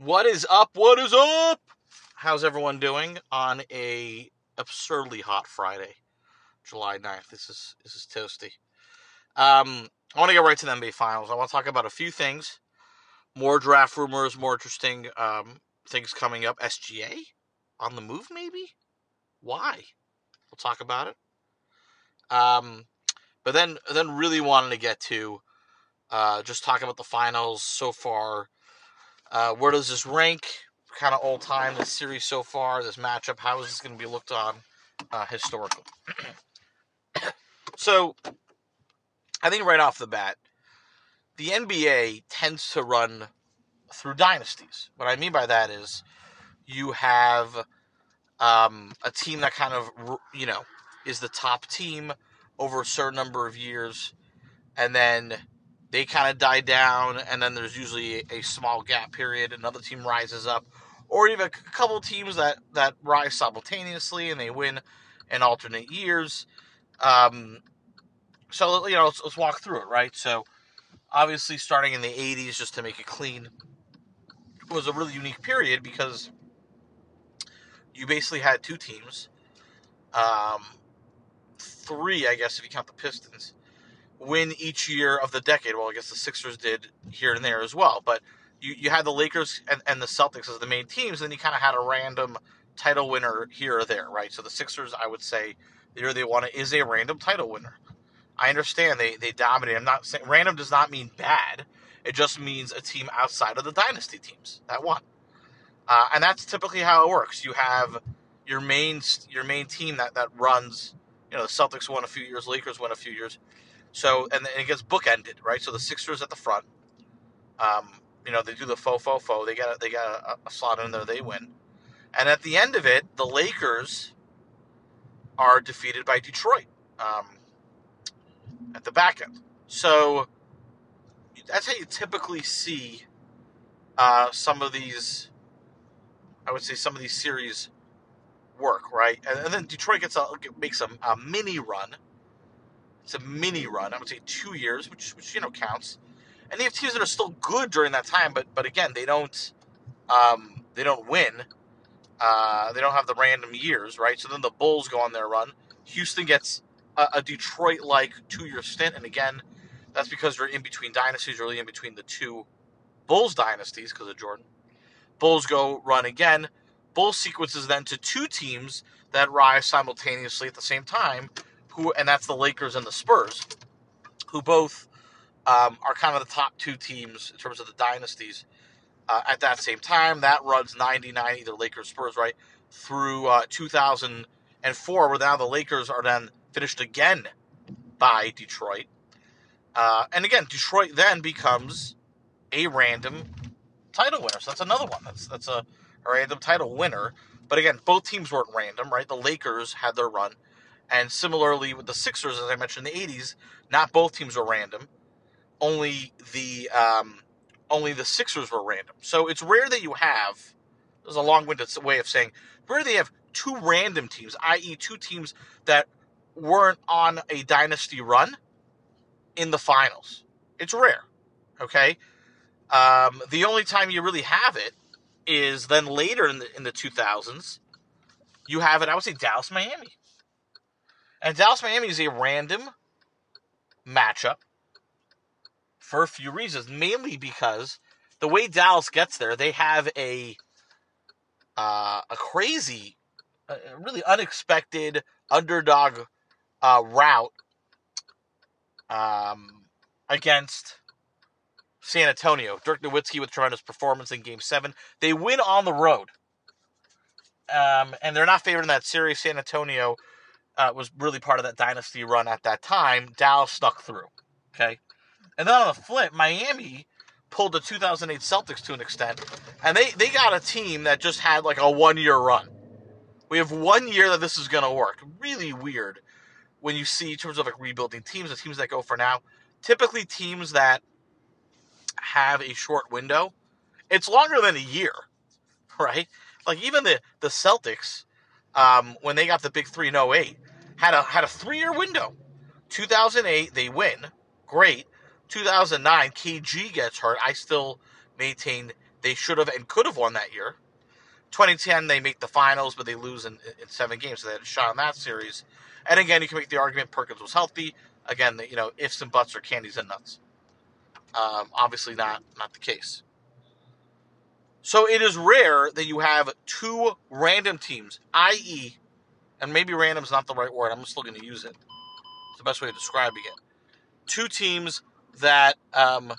What is up? What is up? How's everyone doing on a absurdly hot Friday, July 9th? This is this is toasty. Um, I want to get right to the NBA Finals. I want to talk about a few things, more draft rumors, more interesting um, things coming up. SGA on the move, maybe. Why? We'll talk about it. Um, but then then really wanted to get to uh, just talk about the finals so far. Uh, where does this rank? Kind of all time, this series so far, this matchup. How is this going to be looked on uh, historically? so, I think right off the bat, the NBA tends to run through dynasties. What I mean by that is you have um, a team that kind of, you know, is the top team over a certain number of years, and then they kind of die down, and then there's usually a, small gap period. Another team rises up, or even a couple teams that that rise simultaneously and they win in alternate years. Um, so you know, let's, let's walk through it, right? So obviously, starting in the '80s, just to make it clean, was a really unique period because you basically had two teams, um, three, I guess, if you count the Pistons win each year of the decade. Well, I guess the Sixers did here and there as well, but you, you had the Lakers and, and the Celtics as the main teams, and then you kind of had a random title winner here or there, right? So the Sixers, I would say, the year they won it is a random title winner. I understand they, they dominate. I'm not saying random does not mean bad. It just means a team outside of the dynasty teams that won. Uh, and that's typically how it works. You have your main your main team that, that runs. You know, the Celtics won a few years, Lakers won a few years. So and, it gets bookended, right? So the Sixers at the front. Um, you know, they do the faux faux faux. They got a, they got a, a slot in there. They win. And at the end of it, the Lakers are defeated by Detroit um, at the back end. So that's how you typically see uh, some of these. I would say some of these series work, right? And, and then Detroit gets a makes a, a mini run it's a mini run. I would say two years, which which you know counts. And they have teams that are still good during that time, but but again, they don't um, they don't win. Uh, they don't have the random years, right? So then the Bulls go on their run. Houston gets a, a Detroit-like two-year stint, and again, that's because they're in between dynasties, really in between the two Bulls dynasties because of Jordan. Bulls go run again. Bulls sequences then to two teams that rise simultaneously at the same time, who and that's the Lakers and the Spurs, who both um, are kind of the top two teams in terms of the dynasties uh, at that same time. That runs 99, either Lakers, Spurs, right, through uh, 2004, where now the Lakers are then finished again by Detroit. Uh, and again, Detroit then becomes a random title winner. So that's another one. That's that's a, a random title winner. But again, both teams weren't random, right? The Lakers had their run. And similarly with the Sixers, as I mentioned in the '80s, not both teams were random. Only the um, only the Sixers were random. So it's rare that you have. There's a long-winded way of saying rare they have two random teams, i.e., two teams that weren't on a dynasty run in the finals. It's rare. Okay. Um, the only time you really have it is then later in the in the 2000s. You have it. I would say Dallas, Miami. And Dallas Miami is a random matchup for a few reasons, mainly because the way Dallas gets there, they have a uh, a crazy, uh, really unexpected underdog uh, route um, against San Antonio. Dirk Nowitzki with tremendous performance in Game Seven. They win on the road, um, and they're not favored in that series. San Antonio uh, was really part of that dynasty run at that time. Dallas stuck through. Okay. And then on the flip, Miami pulled the 2008 Celtics to an extent, and they, they got a team that just had like a one year run. We have one year that this is going to work. Really weird when you see, in terms of like rebuilding teams, the teams that go for now, typically teams that have a short window, it's longer than a year, right? Like even the, the Celtics, um, when they got the big three in 08, had a had a three year window. 2008 they win, great. 2009 KG gets hurt. I still maintain they should have and could have won that year. 2010, they make the finals, but they lose in, in seven games, so they had a shot in that series. And again, you can make the argument Perkins was healthy. Again, you know, ifs and buts are candies and nuts. Um, obviously, not not the case. So it is rare that you have two random teams, i.e., and maybe random is not the right word. I'm still going to use it. It's the best way of describing it. Two teams that um,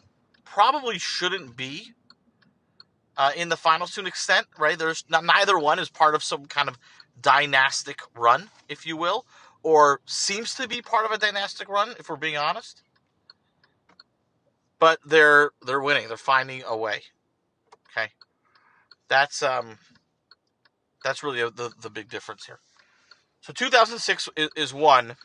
probably shouldn't be uh, in the finals to an extent, right? There's not, neither one is part of some kind of dynastic run, if you will, or seems to be part of a dynastic run, if we're being honest. But they're they're winning. They're finding a way. Okay, that's um, that's really the the big difference here. So 2006 is, is one.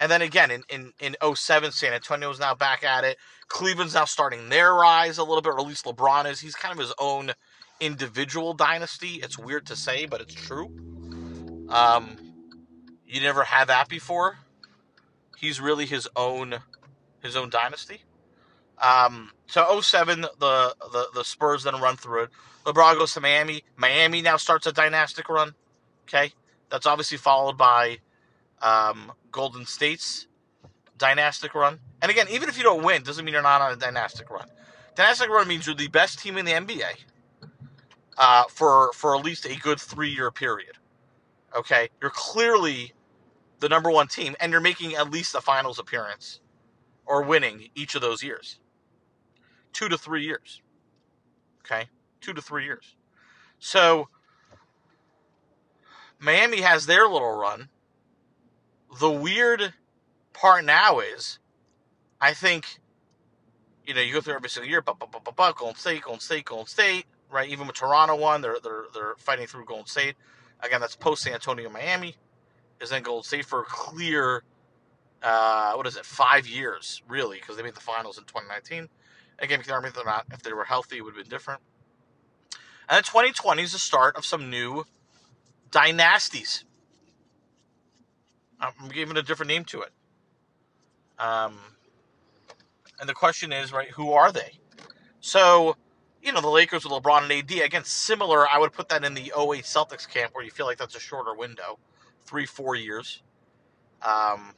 And then again, in, in, in 07, San Antonio is now back at it. Cleveland's now starting their rise a little bit, or at least LeBron is. He's kind of his own individual dynasty. It's weird to say, but it's true. Um, you never had that before. He's really his own his own dynasty. Um, so 07, the, the the Spurs then run through it. LeBron goes to Miami. Miami now starts a dynastic run. Okay, that's obviously followed by um, Golden State's dynastic run. And again, even if you don't win, doesn't mean you're not on a dynastic run. Dynastic run means you're the best team in the NBA uh, for for at least a good three year period. Okay, you're clearly the number one team, and you're making at least a finals appearance or winning each of those years. Two to three years. Okay, two to three years. So Miami has their little run the weird part now is, I think, you know, you go through every single year, but, but, but, but, but Golden State, Golden State, Golden State, right? Even with Toronto one, they're they're they're fighting through Golden State. Again, that's post San Antonio, Miami, is then Golden State for a clear, uh, what is it, five years really, because they made the finals in 2019. Again, if they're not, if they were healthy, it would have been different. And then 2020 is the start of some new dynasties. I'm giving a different name to it. Um, and the question is, right, who are they? So, you know, the Lakers with LeBron and AD, again, similar. I would put that in the 08 Celtics camp where you feel like that's a shorter window, three, four years. Um,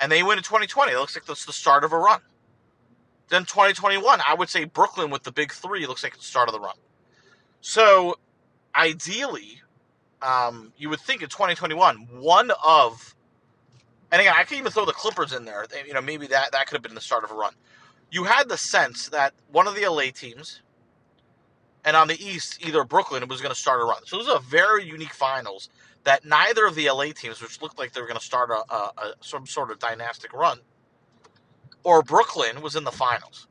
and they win in 2020. It looks like that's the start of a run. Then 2021, I would say Brooklyn with the big three looks like the start of the run. So, ideally, um, you would think in 2021, one of, and again, I can even throw the Clippers in there. You know, maybe that that could have been the start of a run. You had the sense that one of the LA teams, and on the East, either Brooklyn was going to start a run. So this is a very unique finals that neither of the LA teams, which looked like they were going to start a, a, a some sort of dynastic run, or Brooklyn was in the finals.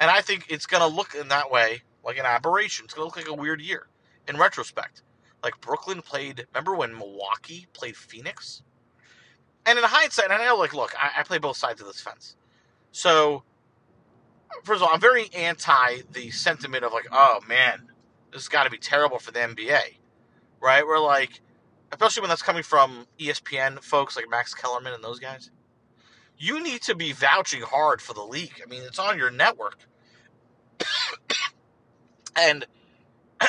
And I think it's going to look in that way like an aberration. It's going to look like a weird year in retrospect. Like Brooklyn played. Remember when Milwaukee played Phoenix? And in hindsight, I know, like, look, I, I play both sides of this fence. So, first of all, I'm very anti the sentiment of like, oh man, this has got to be terrible for the NBA, right? We're like, especially when that's coming from ESPN folks like Max Kellerman and those guys. You need to be vouching hard for the league. I mean, it's on your network. and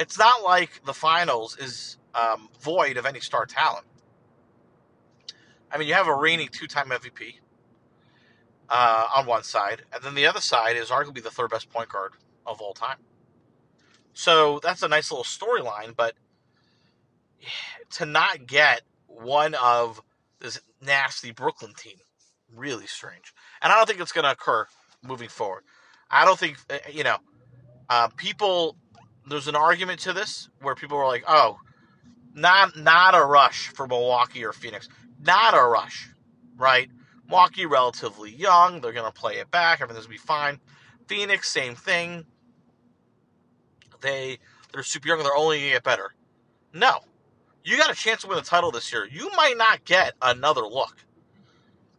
it's not like the finals is um, void of any star talent. I mean, you have a reigning two-time MVP uh, on one side, and then the other side is arguably the third best point guard of all time. So that's a nice little storyline, but to not get one of this nasty Brooklyn team, really strange. And I don't think it's going to occur moving forward. I don't think uh, you know uh, people there's an argument to this where people are like, "Oh, not not a rush for Milwaukee or Phoenix, not a rush, right? Milwaukee relatively young, they're gonna play it back, everything's gonna be fine. Phoenix, same thing. They they're super young, they're only gonna get better. No, you got a chance to win the title this year. You might not get another look.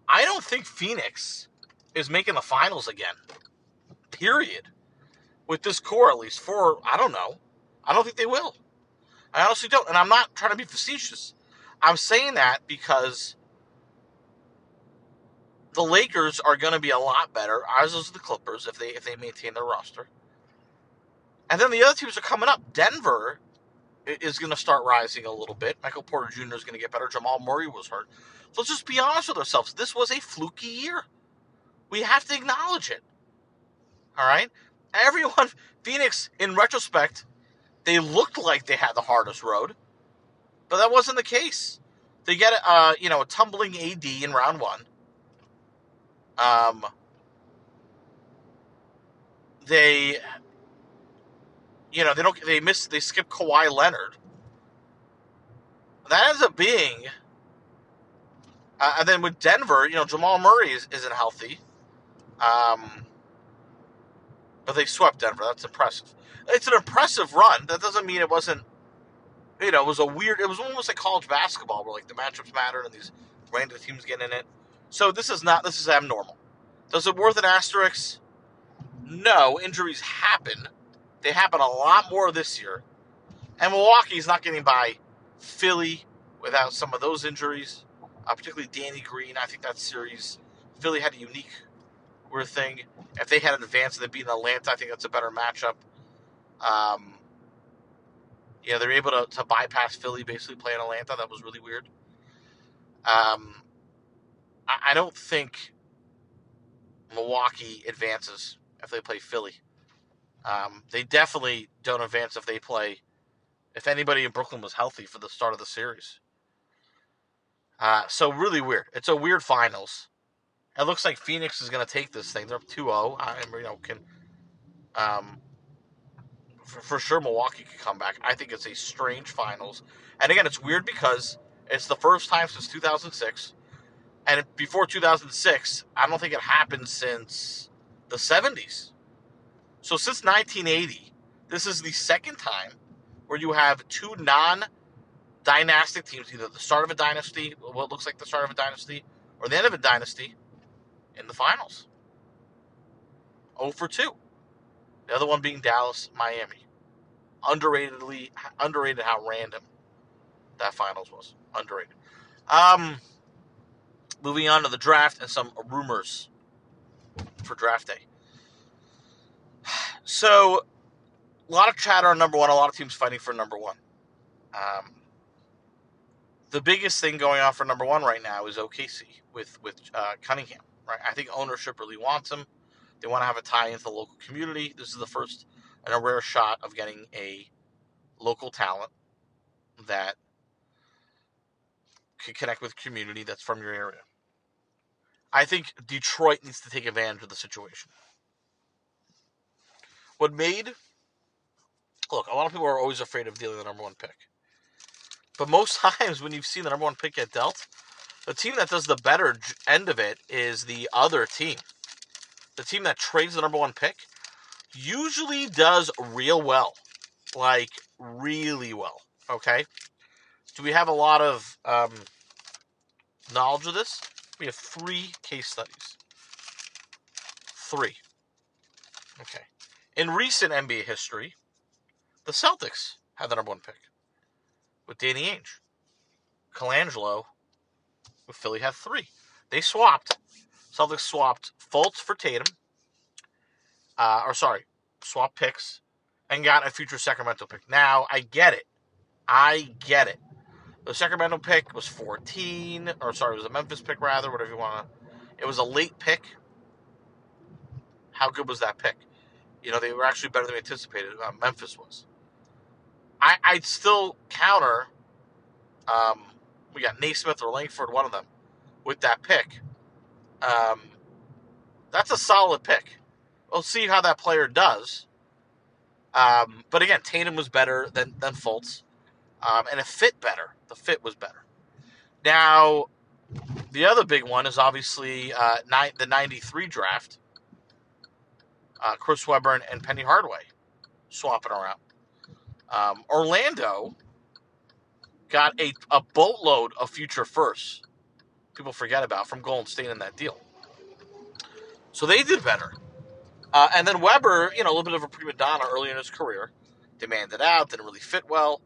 I don't think Phoenix is making the finals again. Period with this core at least for I don't know. I don't think they will. I honestly don't, and I'm not trying to be facetious. I'm saying that because the Lakers are going to be a lot better, as is the Clippers if they if they maintain their roster. And then the other teams are coming up. Denver is going to start rising a little bit. Michael Porter Jr. is going to get better. Jamal Murray was hurt. So let's just be honest with ourselves. This was a fluky year. We have to acknowledge it. All right? Everyone, Phoenix, in retrospect, they looked like they had the hardest road, but that wasn't the case. They get, uh, you know, a tumbling AD in round one. Um, they, you know, they don't, they miss, they skip Kawhi Leonard. That ends up being, uh, and then with Denver, you know, Jamal Murray is, isn't healthy. Um, but they swept Denver. That's impressive. It's an impressive run. That doesn't mean it wasn't. You know, it was a weird. It was almost like college basketball, where like the matchups mattered and these random teams get in it. So this is not. This is abnormal. Does it worth an asterisk? No. Injuries happen. They happen a lot more this year, and Milwaukee's not getting by Philly without some of those injuries. Uh, particularly Danny Green. I think that series, Philly had a unique weird thing. If they had an advance and they beat Atlanta, I think that's a better matchup. Um, yeah, they're able to, to bypass Philly, basically playing Atlanta. That was really weird. Um, I, I don't think Milwaukee advances if they play Philly. Um, they definitely don't advance if they play. If anybody in Brooklyn was healthy for the start of the series. Uh, so really weird. It's a weird finals. It looks like Phoenix is going to take this thing. They're up 2-0. I you know can um for, for sure Milwaukee could come back. I think it's a strange finals. And again, it's weird because it's the first time since 2006 and before 2006, I don't think it happened since the 70s. So since 1980, this is the second time where you have two non dynastic teams, either the start of a dynasty, what looks like the start of a dynasty, or the end of a dynasty, in the finals. 0 for 2. The other one being Dallas, Miami. Underratedly, underrated how random that finals was. Underrated. Um, moving on to the draft and some rumors for draft day. So, a lot of chatter on number one. A lot of teams fighting for number one. Um, the biggest thing going on for number one right now is OKC with with uh, Cunningham. Right, I think ownership really wants him. They want to have a tie into the local community. This is the first and a rare shot of getting a local talent that can connect with community that's from your area. I think Detroit needs to take advantage of the situation. What made look, a lot of people are always afraid of dealing the number one pick. But most times when you've seen the number one pick get dealt, the team that does the better end of it is the other team. The team that trades the number one pick usually does real well. Like, really well. Okay? Do we have a lot of um, knowledge of this? We have three case studies. Three. Okay. In recent NBA history, the Celtics had the number one pick with Danny Ainge. Colangelo Philly had three. They swapped. Celtics swapped Fultz for Tatum. Uh, or sorry, swap picks and got a future Sacramento pick. Now I get it. I get it. The Sacramento pick was 14, or sorry, it was a Memphis pick rather, whatever you want to. It was a late pick. How good was that pick? You know, they were actually better than we anticipated. Uh, Memphis was. I, I'd still counter. Um, we got Nesmith or Langford, one of them, with that pick. Um, that's a solid pick. We'll see how that player does. Um, but again, Tatum was better than than Fultz, um, and it fit better. The fit was better. Now, the other big one is obviously uh, ni- the '93 draft. Uh, Chris Webber and, Penny Hardaway swapping around. Um, Orlando got a, a boatload of future firsts. People forget about from Golden State in that deal. So they did better. Uh, and then Webber, you know, a little bit of a prima donna early in his career, demanded out, didn't really fit well.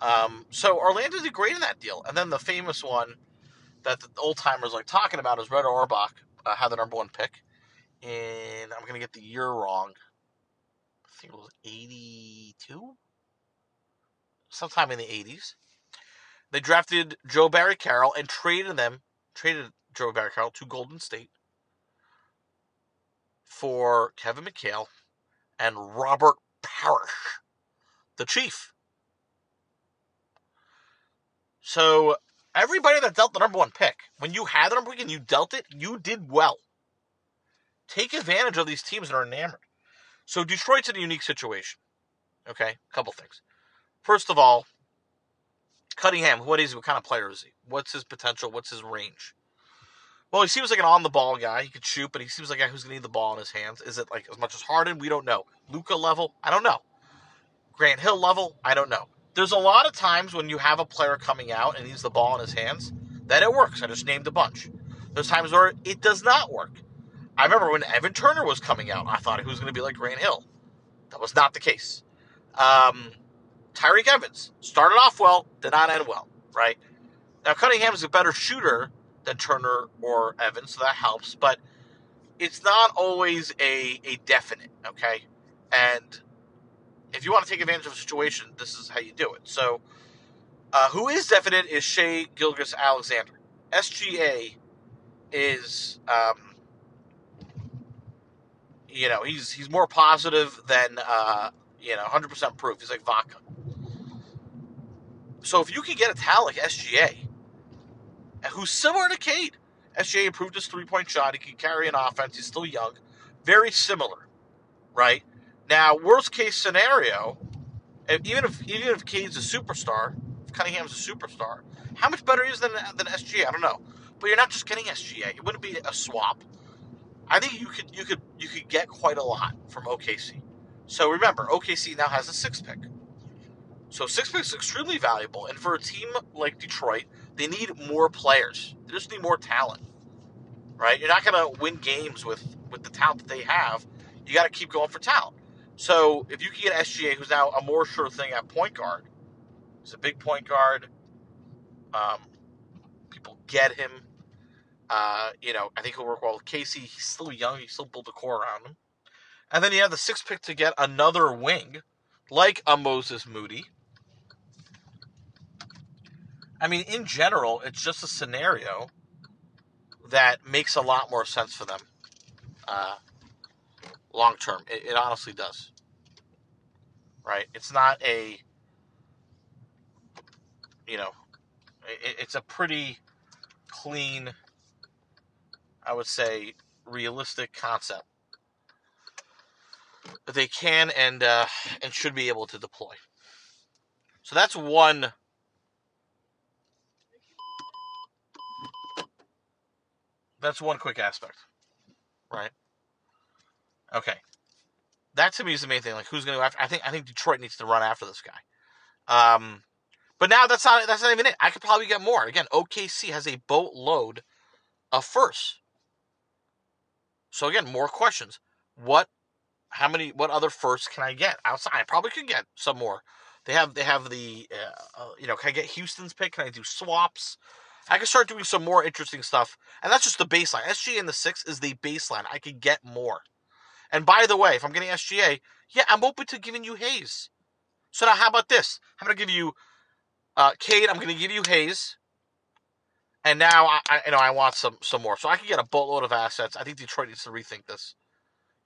Um, so Orlando did great in that deal. And then the famous one that the old timers like talking about is Red Auerbach uh, had the number one pick. And I'm going to get the year wrong. I think it was 82, sometime in the 80s. They drafted Joe Barry Carroll and traded them, traded Joe Barry Carroll to Golden State for Kevin McHale and Robert Parish, the chief. So everybody that dealt the number one pick, when you had the number one and you dealt it, you did well. Take advantage of these teams that are enamored. So Detroit's in a unique situation. Okay, a couple things. First of all, Cunningham, what is he? What kind of player is he? What's his potential? What's his range? Well, he seems like an on the ball guy. He could shoot, but he seems like a guy who's going to need the ball in his hands. Is it like as much as Harden? We don't know. Luka level? I don't know. Grant Hill level? I don't know. There's a lot of times when you have a player coming out and needs the ball in his hands that it works. I just named a bunch. There's times where it does not work. I remember when Evan Turner was coming out, I thought he was going to be like Grant Hill. That was not the case. Um, Tyreke Evans started off well, did not end well, right? Now Cunningham is a better shooter than Turner or Evans, so that helps, but it's not always a, a definite, okay? And if you want to take advantage of a situation, this is how you do it. So, uh, who is definite is Shai Gilgeous-Alexander. SGA is, um, you know, he's he's more positive than uh, you know, 100% proof. He's like vodka. So if you can get a talent like SGA, uh, who's similar to Cade, SGA improved his three point shot. He can carry an offense. He's still young. Very similar, right? Now, worst case scenario, uh, even if even if Cade's a superstar, if Cunningham's a superstar, how much better is than than SGA? I don't know. But you're not just getting SGA. It wouldn't be a swap. I think you could you could you could get quite a lot from OKC. So remember, OKC now has a six pick. So six picks is extremely valuable, and for a team like Detroit, they need more players. They just need more talent, right? You're not going to win games with with the talent that they have. You got to keep going for talent. So if you can get SGA, who's now a more sure thing at point guard, he's a big point guard. Um, people get him. Uh, you know, I think he'll work well with Casey. He's still young. He still built a core around him. And then you have the sixth pick to get another wing, like a Moses Moody. I mean, in general, it's just a scenario that makes a lot more sense for them. Uh, long term. It, it honestly does. Right? It's not a, you know, it, it's a pretty clean, I would say, realistic concept that they can and uh, and should be able to deploy. So that's one. That's one quick aspect, right? Okay. That to me is the main thing. Like, who's going to go after? I think I think Detroit needs to run after this guy. Um, but now that's not that's not even it. I could probably get more. Again, OKC has a boatload of firsts. So again, more questions. What, how many, what other firsts can I get outside? I probably could get some more. They have they have the uh, uh, you know can I get Houston's pick? Can I do swaps? I can start doing some more interesting stuff, and that's just the baseline. SGA in the six is the baseline. I could get more. And by the way, if I'm getting SGA, yeah, I'm open to giving you Hayes. So now, how about this? I'm going to give you uh, Cade. I'm going to give you Hayes. And now I, I, you know I want some some more, so I can get a boatload of assets. I think Detroit needs to rethink this.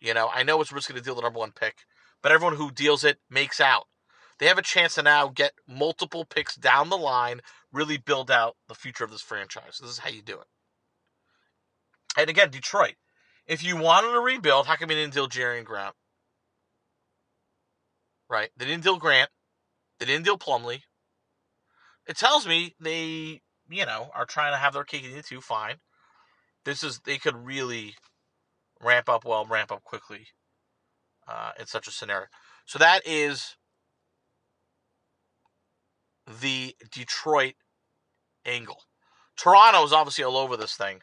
You know, I know it's risky to deal the number one pick, but everyone who deals it makes out. They have a chance to now get multiple picks down the line, really build out the future of this franchise. This is how you do it. And again, Detroit, if you wanted to rebuild, how come you didn't deal Jerian Grant? Right? They didn't deal Grant. They didn't deal Plumlee. It tells me they, you know, are trying to have their cake and eat it too. Fine. This is they could really ramp up well, ramp up quickly uh, in such a scenario. So that is the Detroit angle. Toronto is obviously all over this thing.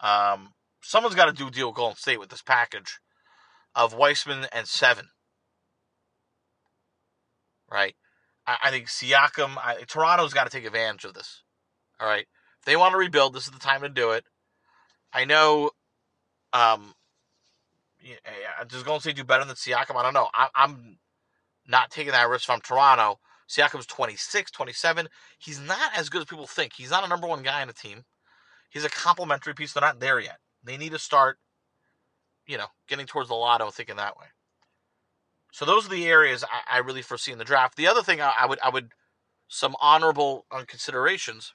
Um, someone's got to do deal with Golden State with this package of Wiseman and seven. Right? I, I think Siakam, I, Toronto's got to take advantage of this. All right? If they want to rebuild, this is the time to do it. I know, um, uh, does Golden State do better than Siakam? I don't know. I, I'm not taking that risk from Toronto. Siakam's 26, 27. He's not as good as people think. He's not a number one guy on the team. He's a complementary piece. They're not there yet. They need to start, you know, getting towards the lotto, thinking that way. So those are the areas I, I really foresee in the draft. The other thing I, I would, I would, some honorable uh, considerations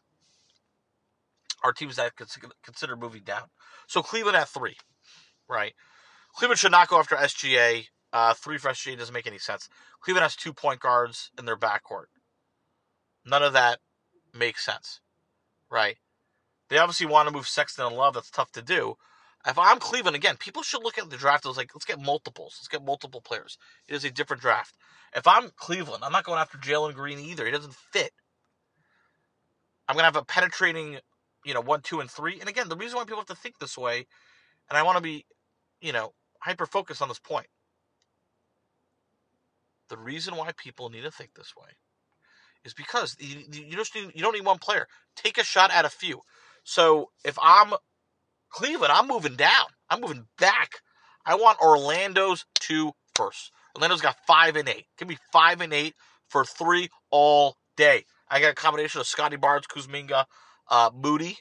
are teams that consider moving down. So Cleveland at three, right? Cleveland should not go after SGA. Uh, three for SGA doesn't make any sense. Cleveland has two point guards in their backcourt. None of that makes sense, right? They obviously want to move Sexton and Love. That's tough to do. If I'm Cleveland again, people should look at the draft as like, let's get multiples. Let's get multiple players. It is a different draft. If I'm Cleveland, I'm not going after Jalen Green either. He doesn't fit. I'm gonna have a penetrating, you know, one, two, and three. And again, the reason why people have to think this way, and I want to be, you know, hyper focused on this point. The reason why people need to think this way is because you, just need, you don't need one player. Take a shot at a few. So if I'm Cleveland, I'm moving down. I'm moving back. I want Orlando's two first. Orlando's got five and eight. Give me five and eight for three all day. I got a combination of Scottie Barnes, Kuminga, uh, Moody,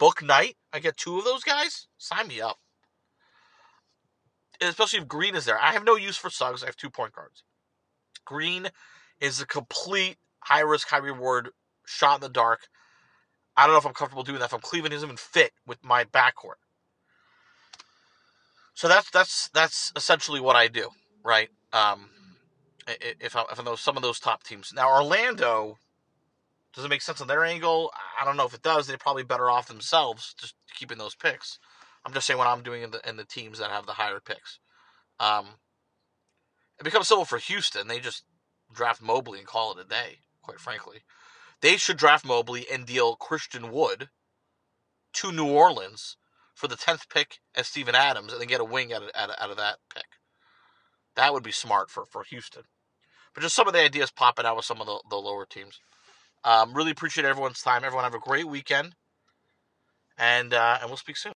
Bouknight. I get two of those guys. Sign me up. Especially if Green is there. I have no use for Suggs. I have two point guards. Green is a complete high risk, high reward shot in the dark. I don't know if I'm comfortable doing that. If I'm Cleveland, doesn't even fit with my backcourt. So that's that's that's essentially what I do, right? Um, if I, if I know some of those top teams. Now Orlando, does it make sense on their angle? I don't know if it does. They're probably better off themselves just keeping those picks. I'm just saying what I'm doing in the in the teams that have the higher picks. Um, it becomes civil for Houston. They just draft Mobley and call it a day. Quite frankly. They should draft Mobley and deal Christian Wood to New Orleans for the 10th pick as Steven Adams and then get a wing out of, out of, out of that pick. That would be smart for, for Houston. But just some of the ideas popping out with some of the, the lower teams. Um, really appreciate everyone's time. Everyone have a great weekend. And, uh, and we'll speak soon.